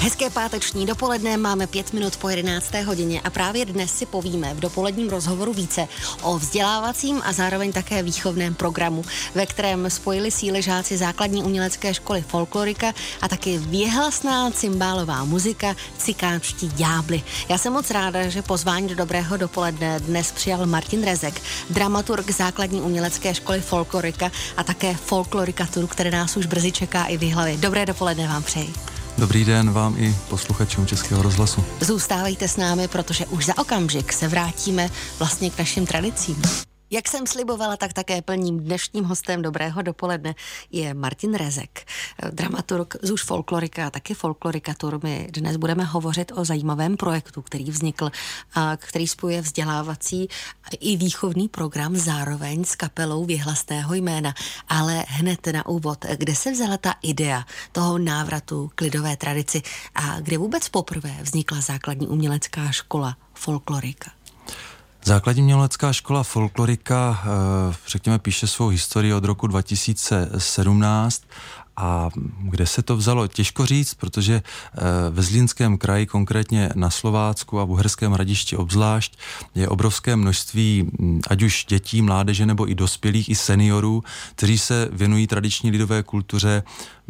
Hezké páteční dopoledne, máme pět minut po 11. hodině a právě dnes si povíme v dopoledním rozhovoru více o vzdělávacím a zároveň také výchovném programu, ve kterém spojili síly žáci základní umělecké školy folklorika a taky věhlasná cymbálová muzika Cikánští ďábly. Já jsem moc ráda, že pozvání do dobrého dopoledne dnes přijal Martin Rezek, dramaturg základní umělecké školy folklorika a také folklorikatur, které nás už brzy čeká i v. Dobré dopoledne vám přeji. Dobrý den vám i posluchačům Českého rozhlasu. Zůstávejte s námi, protože už za okamžik se vrátíme vlastně k našim tradicím. Jak jsem slibovala, tak také plním dnešním hostem Dobrého dopoledne je Martin Rezek, dramaturg z už folklorika a taky folklorikatur. My dnes budeme hovořit o zajímavém projektu, který vznikl, a který spojuje vzdělávací i výchovný program zároveň s kapelou věhlastého jména. Ale hned na úvod, kde se vzala ta idea toho návratu k lidové tradici a kde vůbec poprvé vznikla základní umělecká škola folklorika? Základní mělecká škola folklorika, eh, řekněme, píše svou historii od roku 2017 a kde se to vzalo, těžko říct, protože eh, ve Zlínském kraji, konkrétně na Slovácku a v Uherském hradišti obzvlášť, je obrovské množství hm, ať už dětí, mládeže nebo i dospělých, i seniorů, kteří se věnují tradiční lidové kultuře.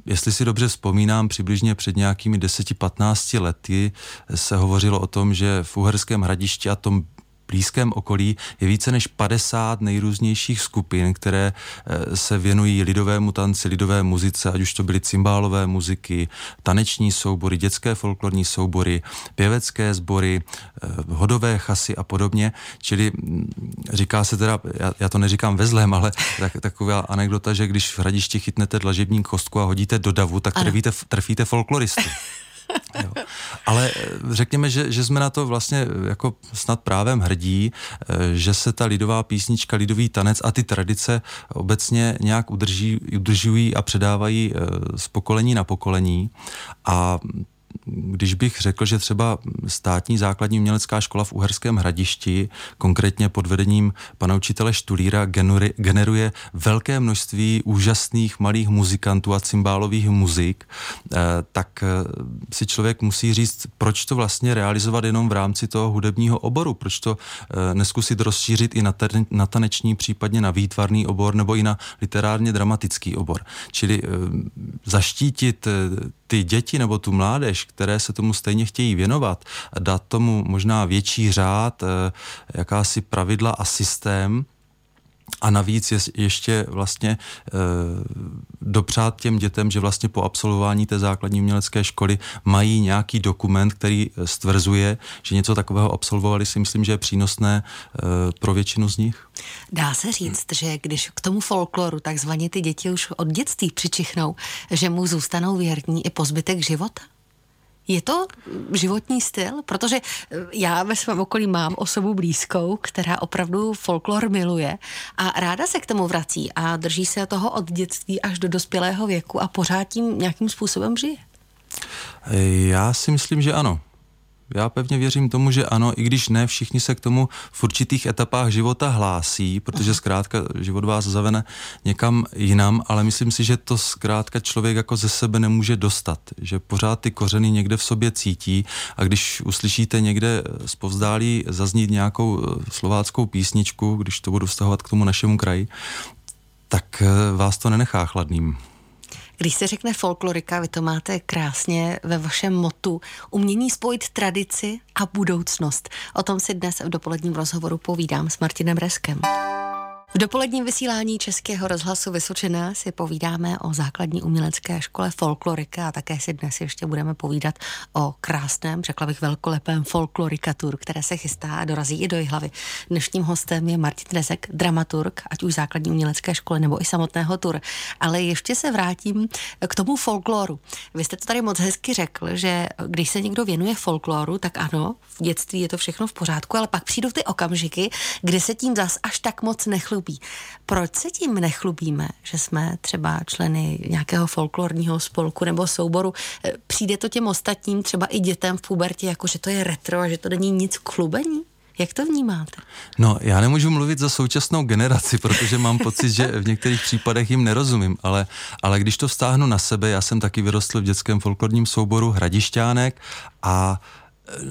Jestli si dobře vzpomínám, přibližně před nějakými 10-15 lety se hovořilo o tom, že v Uherském hradišti a tom blízkém okolí je více než 50 nejrůznějších skupin, které eh, se věnují lidovému tanci, lidové muzice, ať už to byly cymbálové muziky, taneční soubory, dětské folklorní soubory, pěvecké sbory, eh, hodové chasy a podobně. Čili mm, říká se teda, já, já to neříkám ve zlém, ale tak, taková anekdota, že když v hradišti chytnete dlažební kostku a hodíte do davu, tak trfíte, trfíte folkloristy. Jo. Ale eh, řekněme, že, že jsme na to vlastně eh, jako snad právem hrdí, eh, že se ta lidová písnička, lidový tanec a ty tradice obecně nějak udrží, udržují a předávají z pokolení na pokolení. A když bych řekl, že třeba státní základní umělecká škola v Uherském hradišti, konkrétně pod vedením pana učitele Štulíra, generuje velké množství úžasných malých muzikantů a cymbálových muzik, eh, tak eh, si člověk musí říct, proč to vlastně realizovat jenom v rámci toho hudebního oboru, proč to eh, neskusit rozšířit i na, taneční, případně na výtvarný obor nebo i na literárně dramatický obor. Čili zaštítit ty děti nebo tu mládež, které se tomu stejně chtějí věnovat, dát tomu možná větší řád, eh, jakási pravidla a systém, a navíc je ještě vlastně e, dopřát těm dětem, že vlastně po absolvování té základní umělecké školy mají nějaký dokument, který stvrzuje, že něco takového absolvovali, si myslím, že je přínosné e, pro většinu z nich. Dá se říct, že když k tomu folkloru takzvaně ty děti už od dětství přičichnou, že mu zůstanou věrní i po zbytek života? Je to životní styl? Protože eh, já ve svém okolí mám osobu blízkou, která opravdu folklor miluje a ráda se k tomu vrací a drží se toho od dětství až do dospělého věku a pořád tím nějakým způsobem žije. Já si myslím, že ano. Já pevně věřím tomu, že ano, i když ne všichni se k tomu v určitých etapách života hlásí, protože zkrátka život vás zavene někam jinam, ale myslím si, že to zkrátka člověk jako ze sebe nemůže dostat, že pořád ty kořeny někde v sobě cítí a když uslyšíte někde zpovzdálí zaznít nějakou eh, slováckou písničku, když to budu vztahovat k tomu našemu kraji, tak eh, vás to nenechá chladným. Když se řekne folklorika, vy to máte krásně ve vašem motu. Umění spojit tradici a budoucnost. O tom si dnes v dopoledním rozhovoru povídám s Martinem Reskem. V dopoledním vysílání Českého rozhlasu Vysočená si povídáme o základní umělecké škole folklorika a také si dnes ještě budeme povídat o krásném, řekla bych velkolepém folklorikatur, které se chystá a dorazí i do hlavy. Dnešním hostem je Martin Rezek, dramaturg, ať už základní umělecké školy nebo i samotného tur. Ale ještě se vrátím k tomu folkloru. Vy jste to tady moc hezky řekl, že když se někdo věnuje folkloru, tak ano, v dětství je to všechno v pořádku, ale pak přijdou ty okamžiky, kdy se tím zas až tak moc nechlubí nechlubí. Proč se tím nechlubíme, že jsme třeba členy nějakého folklorního spolku nebo souboru? Eh, přijde to těm ostatním, třeba i dětem v pubertě, jako že to je retro a že to není nic k chlubení? Jak to vnímáte? No, já nemůžu mluvit za současnou generaci, protože mám pocit, že v některých případech jim nerozumím, ale, ale když to vztáhnu na sebe, já jsem taky vyrostl v dětském folklorním souboru Hradišťánek a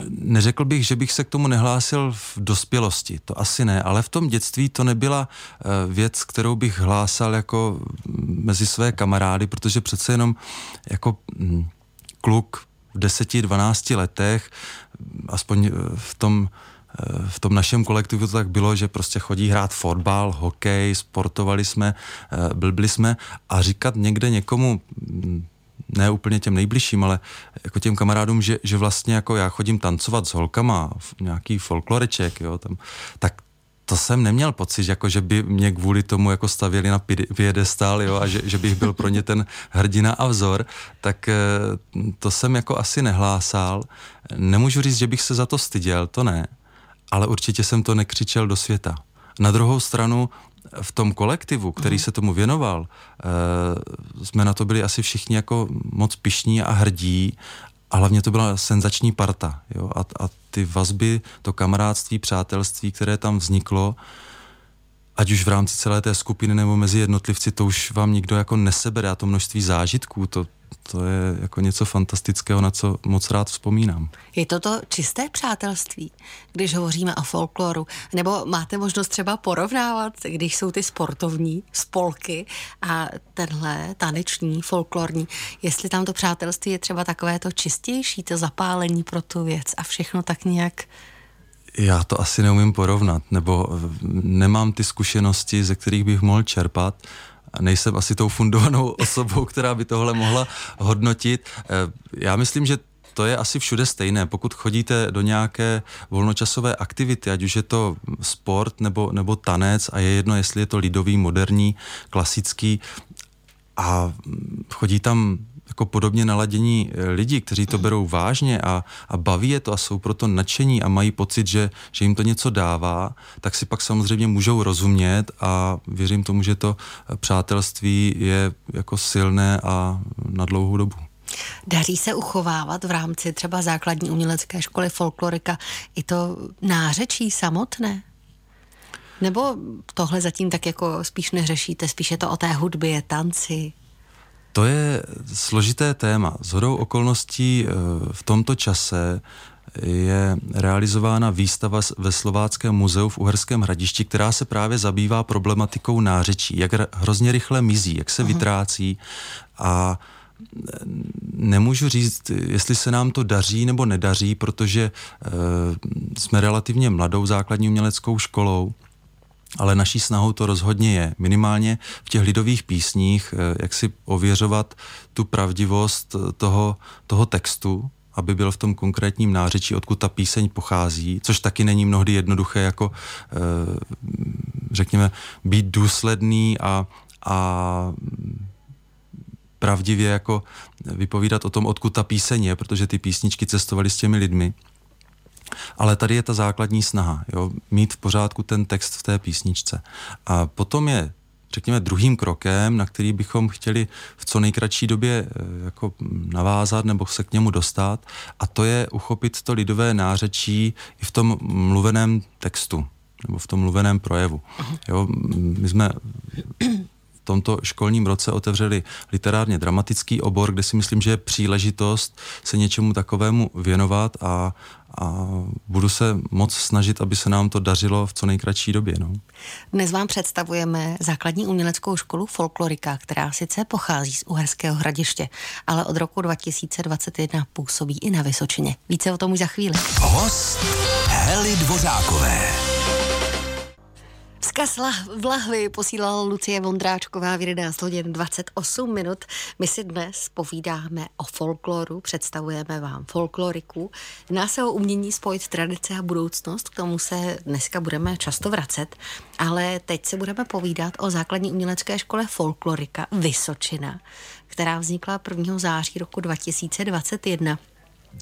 neřekl bych, že bych se k tomu nehlásil v dospělosti, to asi ne, ale v tom dětství to nebyla e, věc, kterou bych hlásal jako mezi své kamarády, protože přece jenom jako kluk v 10-12 letech, aspoň v tom Eh, v tom našem kolektivu to tak bylo, že prostě chodí hrát fotbal, hokej, sportovali jsme, eh, blbli jsme a říkat někde někomu, mm, ne úplně těm nejbližším, ale jako těm kamarádům, že, že vlastně jako já chodím tancovat s holkama, nějaký folkloreček, jo, tam, tak to jsem neměl pocit, jako že by mě kvůli tomu jako stavěli na piedestál, jo, a že, že bych byl pro ně ten hrdina a vzor, tak eh, to jsem jako asi nehlásal. Nemůžu říct, že bych se za to styděl, to ne ale určitě jsem to nekřičel do světa. Na druhou stranu v tom kolektivu, který mm. se tomu věnoval, e, jsme na to byli asi všichni jako moc pišní a hrdí a hlavně to byla senzační parta. Jo? A, a ty vazby, to kamarádství, přátelství, které tam vzniklo, ať už v rámci celé té skupiny nebo mezi jednotlivci, to už vám nikdo jako nesebere a to množství zážitků, to, to je jako něco fantastického, na co moc rád vzpomínám. Je to to čisté přátelství, když hovoříme o folkloru? Nebo máte možnost třeba porovnávat, když jsou ty sportovní spolky a tenhle taneční, folklorní, jestli tam to přátelství je třeba takové to čistější, to zapálení pro tu věc a všechno tak nějak já to asi neumím porovnat, nebo nemám ty zkušenosti, ze kterých bych mohl čerpat nejsem asi tou fundovanou osobou, která by tohle mohla hodnotit. Eh, já myslím, že to je asi všude stejné. Pokud chodíte do nějaké volnočasové aktivity, ať už je to sport nebo, nebo tanec a je jedno, jestli je to lidový, moderní, klasický a chodí tam jako podobně naladění eh, lidi, kteří to berou vážně a, a baví je to a jsou proto nadšení a mají pocit, že, že jim to něco dává, tak si pak samozřejmě můžou rozumět a věřím tomu, že to eh, přátelství je jako silné a na dlouhou dobu. Daří se uchovávat v rámci třeba základní umělecké školy folklorika i to nářečí samotné? Nebo tohle zatím tak jako spíš neřešíte, spíš je to o té hudbě, tanci? To je složité téma. Z hodou okolností eh, v tomto čase je realizována výstava ve Slováckém muzeu v Uherském hradišti, která se právě zabývá problematikou nářečí, jak hrozně rychle mizí, jak se uh-huh. vytrácí a eh, nemůžu říct, jestli se nám to daří nebo nedaří, protože e, jsme relativně mladou základní uměleckou školou ale naší snahou to rozhodně je. Minimálně v těch lidových písních, eh, jak si ověřovat tu pravdivost eh, toho, toho textu, aby byl v tom konkrétním nářečí, odkud ta píseň pochází, což taky není mnohdy jednoduché, jako eh, řekněme, být důsledný a, a pravdivě jako vypovídat o tom, odkud ta píseň je, protože ty písničky cestovaly s těmi lidmi. Ale tady je ta základní snaha, jo, mít v pořádku ten text v té písničce. A potom je řekněme, druhým krokem, na který bychom chtěli v co nejkratší době eh, jako navázat nebo se k němu dostat, a to je uchopit to lidové nářečí i v tom mluveném textu nebo v tom mluveném projevu. Jo, my jsme tomto školním roce otevřeli literárně dramatický obor, kde si myslím, že je příležitost se něčemu takovému věnovat a a budu se moc snažit, aby se nám to dařilo v co nejkratší době. No. Dnes vám představujeme základní uměleckou školu Folklorika, která sice pochází z Uherského hradiště, ale od roku 2021 působí i na Vysočině. Více o tom už za chvíli. Host Heli Dvořákové. Vzkaz v lahvi posílala Lucie Vondráčková v 11 hodin 28 minut. My si dnes povídáme o folkloru, představujeme vám folkloriku. Nás se o umění spojit tradice a budoucnost, k tomu se dneska budeme často vracet, ale teď se budeme povídat o základní umělecké škole folklorika Vysočina, která vznikla 1. září roku 2021.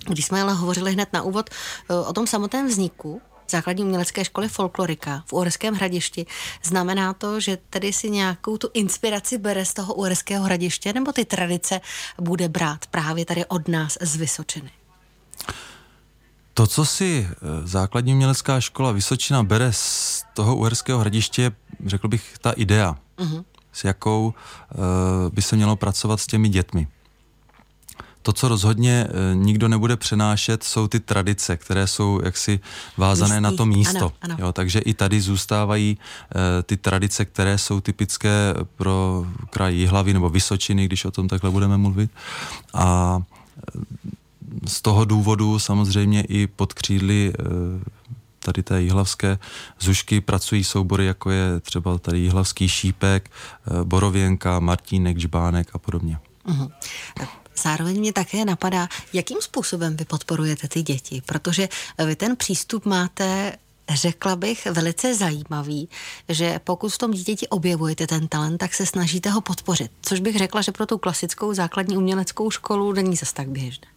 Když jsme ale hovořili hned na úvod eh, o tom samotném vzniku, základní umělecké školy folklorika v Uherském hradišti. Znamená to, že tedy si nějakou tu inspiraci bere z toho Uherského hradiště, nebo ty tradice bude brát právě tady od nás z Vysočiny? To, co si eh, základní umělecká škola Vysočina bere z toho Uherského hradiště, řekl bych, ta idea, uh-huh. s jakou uh, by se mělo pracovat s těmi dětmi. To, co rozhodně uh, nikdo nebude přenášet, jsou ty tradice, které jsou jaksi vázané Místý. na to místo. Ano, ano. Jo, takže i tady zůstávají uh, ty tradice, které jsou typické pro kraj Jihlavy nebo Vysočiny, když o tom takhle budeme mluvit. A z toho důvodu samozřejmě i pod křídly eh, tady té jihlavské zušky pracují soubory, jako je třeba tady jihlavský šípek, eh, borověnka, martínek, žbánek a podobně. Uh-huh. Zároveň mě také napadá, jakým způsobem vy podporujete ty děti, protože vy ten přístup máte řekla bych, velice zajímavý, že pokud v tom dítěti objevujete ten talent, tak se snažíte ho podpořit. Což bych řekla, že pro tu klasickou základní uměleckou školu není zas tak běžné.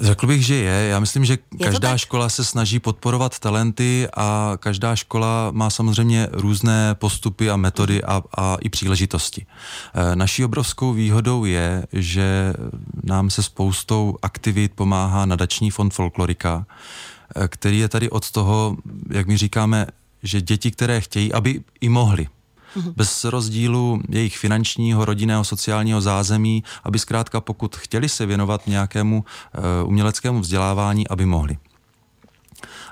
Řekl bych, že je. Já myslím, že je každá škola se snaží podporovat talenty a každá škola má samozřejmě různé postupy a metody a, a i příležitosti. E, naší obrovskou výhodou je, že nám se spoustou aktivit pomáhá nadační fond Folklorika, e, který je tady od toho, jak my říkáme, že děti, které chtějí, aby i mohly. Bez rozdílu jejich finančního, rodinného, sociálního zázemí, aby zkrátka pokud chtěli se věnovat nějakému uh, uměleckému vzdělávání, aby mohli.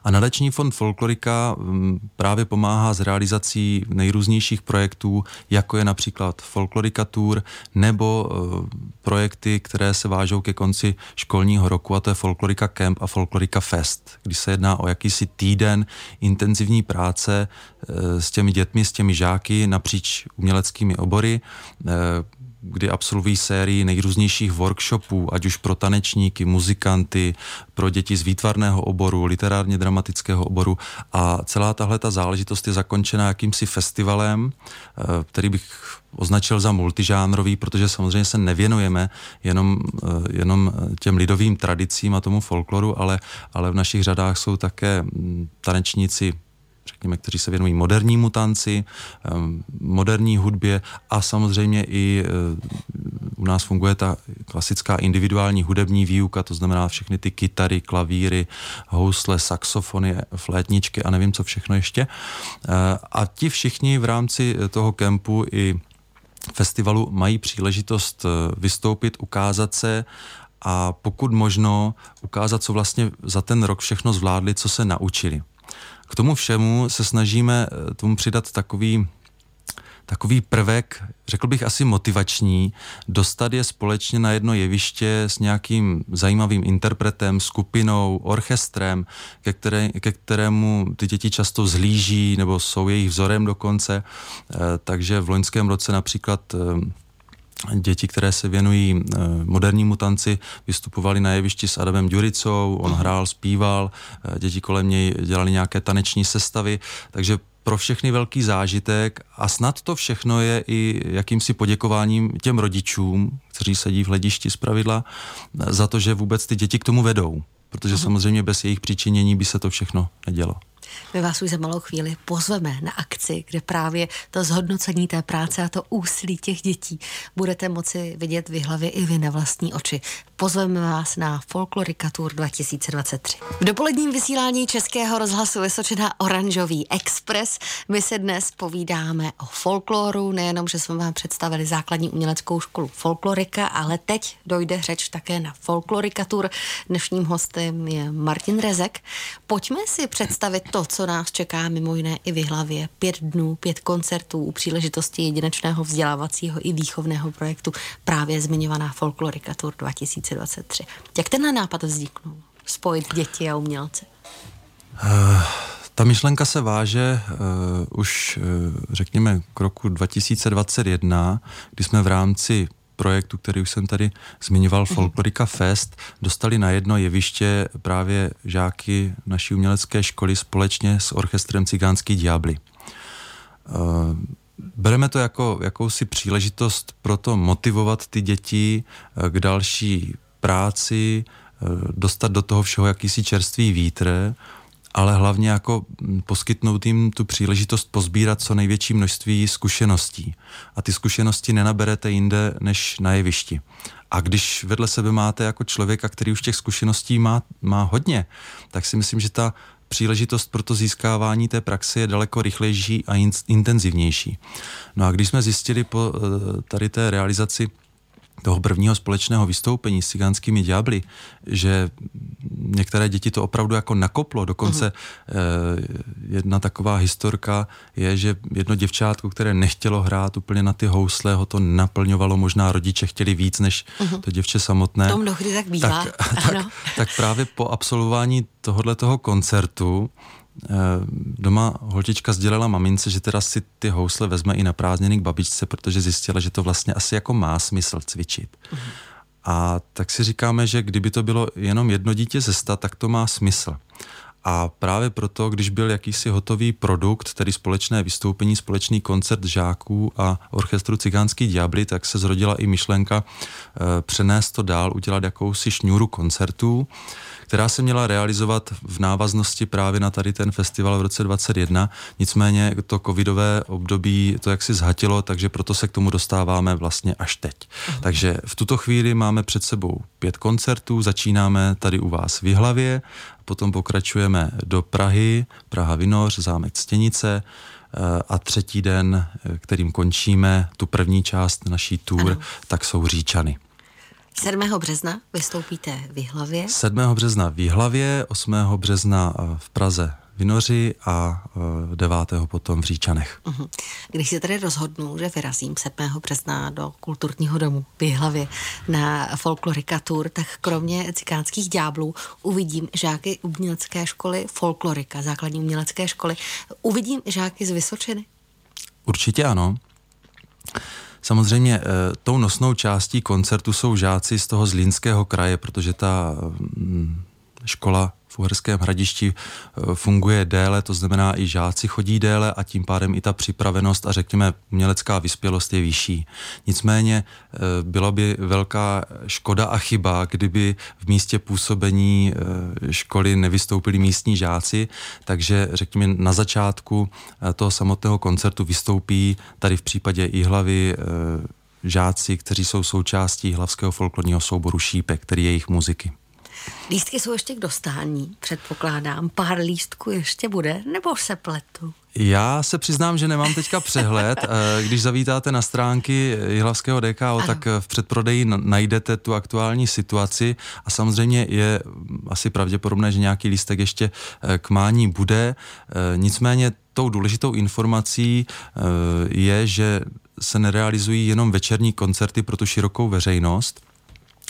A nadační fond Folklorika mm, právě pomáhá s realizací nejrůznějších projektů, jako je například Folklorika Tour nebo eh, projekty, které se vážou ke konci školního roku, a to je Folklorika Camp a Folklorika Fest, kdy se jedná o jakýsi týden intenzivní práce eh, s těmi dětmi, s těmi žáky napříč uměleckými obory, eh, kdy absolvují sérii nejrůznějších workshopů, ať už pro tanečníky, muzikanty, pro děti z výtvarného oboru, literárně dramatického oboru. A celá tahle ta záležitost je zakončena jakýmsi festivalem, eh, který bych označil za multižánrový, protože samozřejmě se nevěnujeme jenom, eh, jenom těm lidovým tradicím a tomu folkloru, ale, ale v našich řadách jsou také hm, tanečníci řekněme, kteří se věnují modernímu tanci, moderní hudbě a samozřejmě i eh, u nás funguje ta klasická individuální hudební výuka, to znamená všechny ty kytary, klavíry, housle, saxofony, flétničky a nevím, co všechno ještě. Eh, a ti všichni v rámci toho kempu i festivalu mají příležitost eh, vystoupit, ukázat se a pokud možno ukázat, co vlastně za ten rok všechno zvládli, co se naučili. K tomu všemu se snažíme eh, tomu přidat takový takový prvek, řekl bych asi motivační, dostat je společně na jedno jeviště s nějakým zajímavým interpretem, skupinou, orchestrem, ke, které, ke kterému ty děti často zhlíží nebo jsou jejich vzorem dokonce. Eh, takže v loňském roce například eh, děti, které se věnují e, modernímu tanci, vystupovali na jevišti s Adamem Ďuricou, on mhm. hrál, zpíval, e, děti kolem něj dělali nějaké taneční sestavy, takže pro všechny velký zážitek a snad to všechno je i jakýmsi poděkováním těm rodičům, kteří sedí v hledišti z pravidla, za to, že vůbec ty děti k tomu vedou. Protože uh-huh. samozřejmě bez jejich přičinění by se to všechno nedělo. My vás už za malou chvíli pozveme na akci, kde právě to zhodnocení té práce a to úsilí těch dětí budete moci vidět v hlavě i vy na vlastní oči. Pozveme vás na Folklorika Tour 2023. V dopoledním vysílání Českého rozhlasu Vysočina Oranžový Express my se dnes povídáme o folkloru, nejenom, že jsme vám představili základní uměleckou školu folklorika, ale teď dojde řeč také na Folklorika Tour. Dnešním hostem je Martin Rezek. Pojďme si představit to, co nás čeká mimo jiné i v hlavě. Pět dnů, pět koncertů u příležitosti jedinečného vzdělávacího i výchovného projektu právě zmiňovaná Folklorika Tour 2023. Jak tenhle nápad vzniknul? Spojit děti a umělce? Uh, ta myšlenka se váže uh, už, uh, řekněme, k roku 2021, kdy jsme v rámci projektu, který už jsem tady zmiňoval, mhm. Folklorika Fest, dostali na jedno jeviště právě žáky naší umělecké školy společně s orchestrem Cigánský diabli. Eh, bereme to jako jakousi příležitost pro to motivovat ty děti eh, k další práci, eh, dostat do toho všeho jakýsi čerstvý vítr ale hlavně jako poskytnout jim tu příležitost pozbírat co největší množství zkušeností. A ty zkušenosti nenaberete jinde než na jevišti. A když vedle sebe máte jako člověka, který už těch zkušeností má, má hodně, tak si myslím, že ta příležitost pro to získávání té praxe je daleko rychlejší a in, intenzivnější. No a když jsme zjistili po eh, tady té realizaci toho prvního společného vystoupení s cigánskými ďábly, že některé děti to opravdu jako nakoplo. Dokonce uh-huh. jedna taková historka je, že jedno děvčátko, které nechtělo hrát úplně na ty housle, ho to naplňovalo, možná rodiče chtěli víc než uh-huh. to děvče samotné. To mnohdy tak bývá. Tak, tak, tak právě po absolvování tohohle toho koncertu Eh, doma holčička sdělila mamince, že teda si ty housle vezme i na prázdniny k babičce, protože zjistila, že to vlastně asi jako má smysl cvičit. Uh-huh. A tak si říkáme, že kdyby to bylo jenom jedno dítě ze sta, tak to má smysl. A právě proto, když byl jakýsi hotový produkt, tedy společné vystoupení, společný koncert žáků a orchestru Cigánský diabli, tak se zrodila i myšlenka e, přenést to dál, udělat jakousi šňůru koncertů která se měla realizovat v návaznosti právě na tady ten festival v roce 2021. Nicméně to covidové období to jak si zhatilo, takže proto se k tomu dostáváme vlastně až teď. Uh-huh. Takže v tuto chvíli máme před sebou pět koncertů, začínáme tady u vás v Jihlavě, potom pokračujeme do Prahy, Praha Vinoř, zámek Stěnice, eh, a třetí den, eh, kterým končíme tu první část naší tour, ano. tak jsou Říčany. 7. března vystoupíte v Jihlavě. 7. března v Jihlavě, 8. března v Praze Vinoři a 9. Eh, potom v Říčanech. Uh-huh. Když se tedy rozhodnu, že vyrazím 7. března do kulturního domu v Jihlavě na folklorika tour, tak kromě cikánských ďáblů uvidím žáky umělecké školy folklorika, základní umělecké školy. Uvidím žáky z Vysočiny? Určitě ano. Samozřejmě e, tou nosnou částí koncertu jsou žáci z toho zlínského kraje, protože ta mm, škola v Uherském hradišti eh, funguje déle, to znamená i žáci chodí déle a tím pádem i ta připravenost a řekněme umělecká vyspělost je vyšší. Nicméně eh, byla by velká škoda a chyba, kdyby v místě působení eh, školy nevystoupili místní žáci, takže řekněme na začátku toho samotného koncertu vystoupí tady v případě i hlavy žáci, kteří jsou součástí hlavského folklorního souboru Šípek, který je jejich muziky. Lístky jsou ještě k dostání, předpokládám. Pár lístků ještě bude, nebo se pletu? Já se přiznám, že nemám teďka přehled. Eh, když zavítáte na stránky Jihlavského DKO, ano. tak v předprodeji najdete tu aktuální situaci a samozřejmě je asi pravděpodobné, že nějaký lístek ještě eh, k mání bude. Eh, nicméně tou důležitou informací je, že se nerealizují jenom večerní koncerty pro tu širokou veřejnost,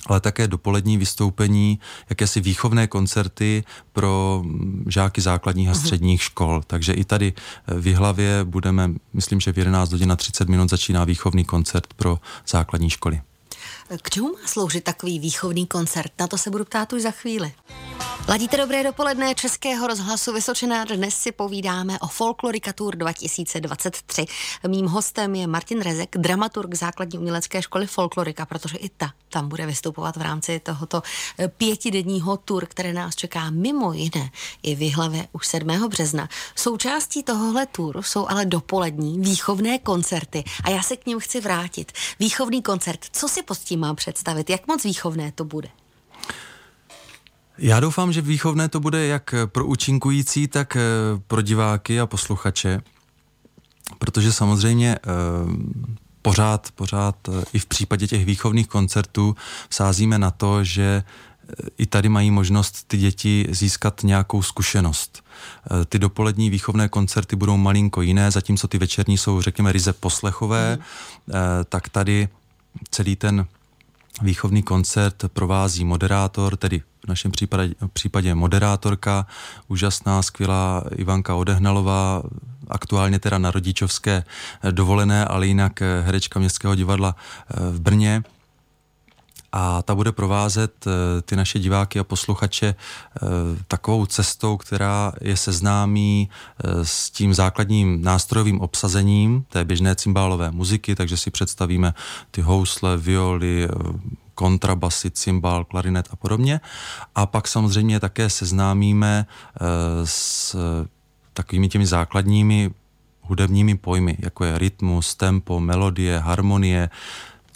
ale také dopolední vystoupení, jakési výchovné koncerty pro žáky základních a mhm. středních škol. Takže i tady v Jihlavě budeme, myslím, že v 11 hodin a 30 minut začíná výchovný koncert pro základní školy. K čemu má sloužit takový výchovný koncert? Na to se budu ptát už za chvíli. Ladíte dobré dopoledne Českého rozhlasu Vysočená. Dnes si povídáme o Folklorika Tour 2023. Mým hostem je Martin Rezek, dramaturg základní umělecké školy Folklorika, protože i ta tam bude vystupovat v rámci tohoto eh, pětidenního tour, které nás čeká mimo jiné i v Jihlavě už 7. března. Součástí tohohle tour jsou ale dopolední výchovné koncerty a já se k ním chci vrátit. Výchovný koncert, co si pod tím mám představit? Jak moc výchovné to bude? Já doufám, že výchovné to bude jak pro účinkující, tak eh, pro diváky a posluchače, protože samozřejmě eh, pořád, pořád eh, i v případě těch výchovných koncertů sázíme na to, že i tady mají možnost ty děti získat nějakou zkušenost. Ty dopolední výchovné koncerty budou malinko jiné, zatímco ty večerní jsou, řekněme, ryze poslechové, mm. tak tady celý ten výchovný koncert provází moderátor, tedy v našem případě, případě moderátorka, úžasná, skvělá Ivanka Odehnalová, aktuálně teda na rodičovské dovolené, ale jinak herečka Městského divadla v Brně a ta bude provázet eh, ty naše diváky a posluchače eh, takovou cestou, která je seznámí eh, s tím základním nástrojovým obsazením té běžné cymbálové muziky, takže si představíme ty housle, violy, kontrabasy, cymbal, klarinet a podobně. A pak samozřejmě také seznámíme s takovými těmi základními hudebními pojmy, jako je rytmus, tempo, melodie, harmonie,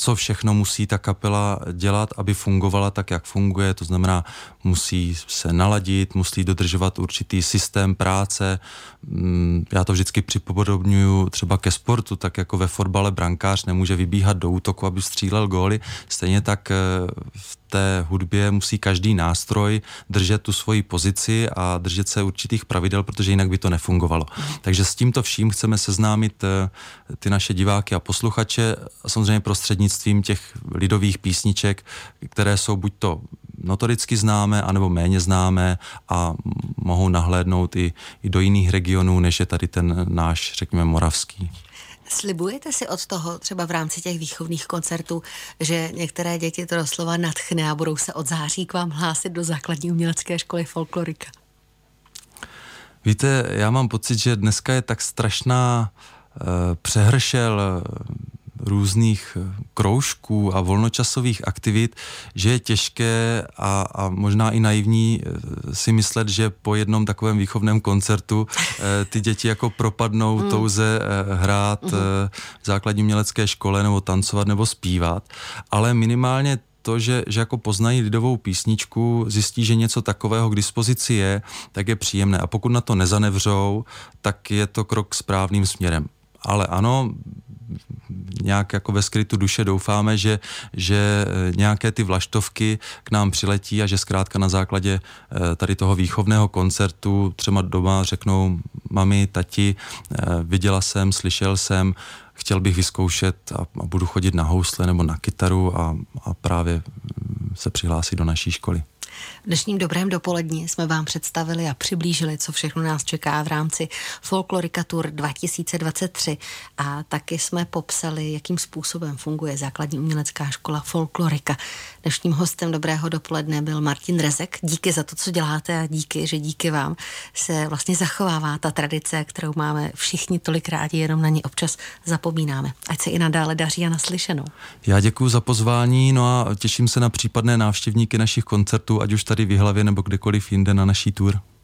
co všechno musí ta kapela dělat, aby fungovala tak, jak funguje. To znamená, musí se naladit, musí dodržovat určitý systém práce. Mm, já to vždycky připodobňuju třeba ke sportu, tak jako ve fotbale brankář nemůže vybíhat do útoku, aby střílel góly. Stejně tak eh, v té hudbě musí každý nástroj držet tu svoji pozici a držet se určitých pravidel, protože jinak by to nefungovalo. Takže s tímto vším chceme seznámit eh, ty naše diváky a posluchače, samozřejmě prostřednictvím těch lidových písniček, které jsou buď to notoricky známé, anebo méně známé a mohou nahlédnout i, i do jiných regionů, než je tady ten náš, řekněme, moravský. Slibujete si od toho třeba v rámci těch výchovných koncertů, že některé děti to doslova natchne a budou se od září k vám hlásit do základní umělecké školy folklorika? Víte, já mám pocit, že dneska je tak strašná uh, přehršel různých eh, kroužků a volnočasových aktivit, že je těžké a, a možná i naivní eh, si myslet, že po jednom takovém výchovném koncertu eh, ty děti jako propadnou mm. touze hrát mm. v základní mělecké škole nebo tancovat nebo zpívat, ale minimálně to, že, že jako poznají lidovou písničku, zjistí, že něco takového k dispozici je, tak je příjemné. A pokud na to nezanevřou, tak je to krok správným směrem. Ale ano, nějak jako ve skrytu duše doufáme, že, že eh, nějaké ty vlaštovky k nám přiletí a že zkrátka na základě eh, tady toho výchovného koncertu třeba doma řeknou mami, tati, eh, viděla jsem, slyšel jsem, chtěl bych vyzkoušet a, a budu chodit na housle nebo na kytaru a, a právě mm, se přihlásit do naší školy. V dnešním dobrém dopolední jsme vám představili a přiblížili, co všechno nás čeká v rámci Folklorika Tour 2023 a taky jsme popsali, jakým způsobem funguje základní umělecká škola Folklorika. Dnešním hostem dobrého dopoledne byl Martin Rezek. Díky za to, co děláte a díky, že díky vám se vlastně zachovává ta tradice, kterou máme všichni tolik rádi, jenom na ní občas zapomínáme. Ať se i nadále daří a naslyšenou. Já děkuji za pozvání, no a těším se na případné návštěvníky našich koncertů, ať už tady v Hlavě nebo kdekoliv jinde na naší tour.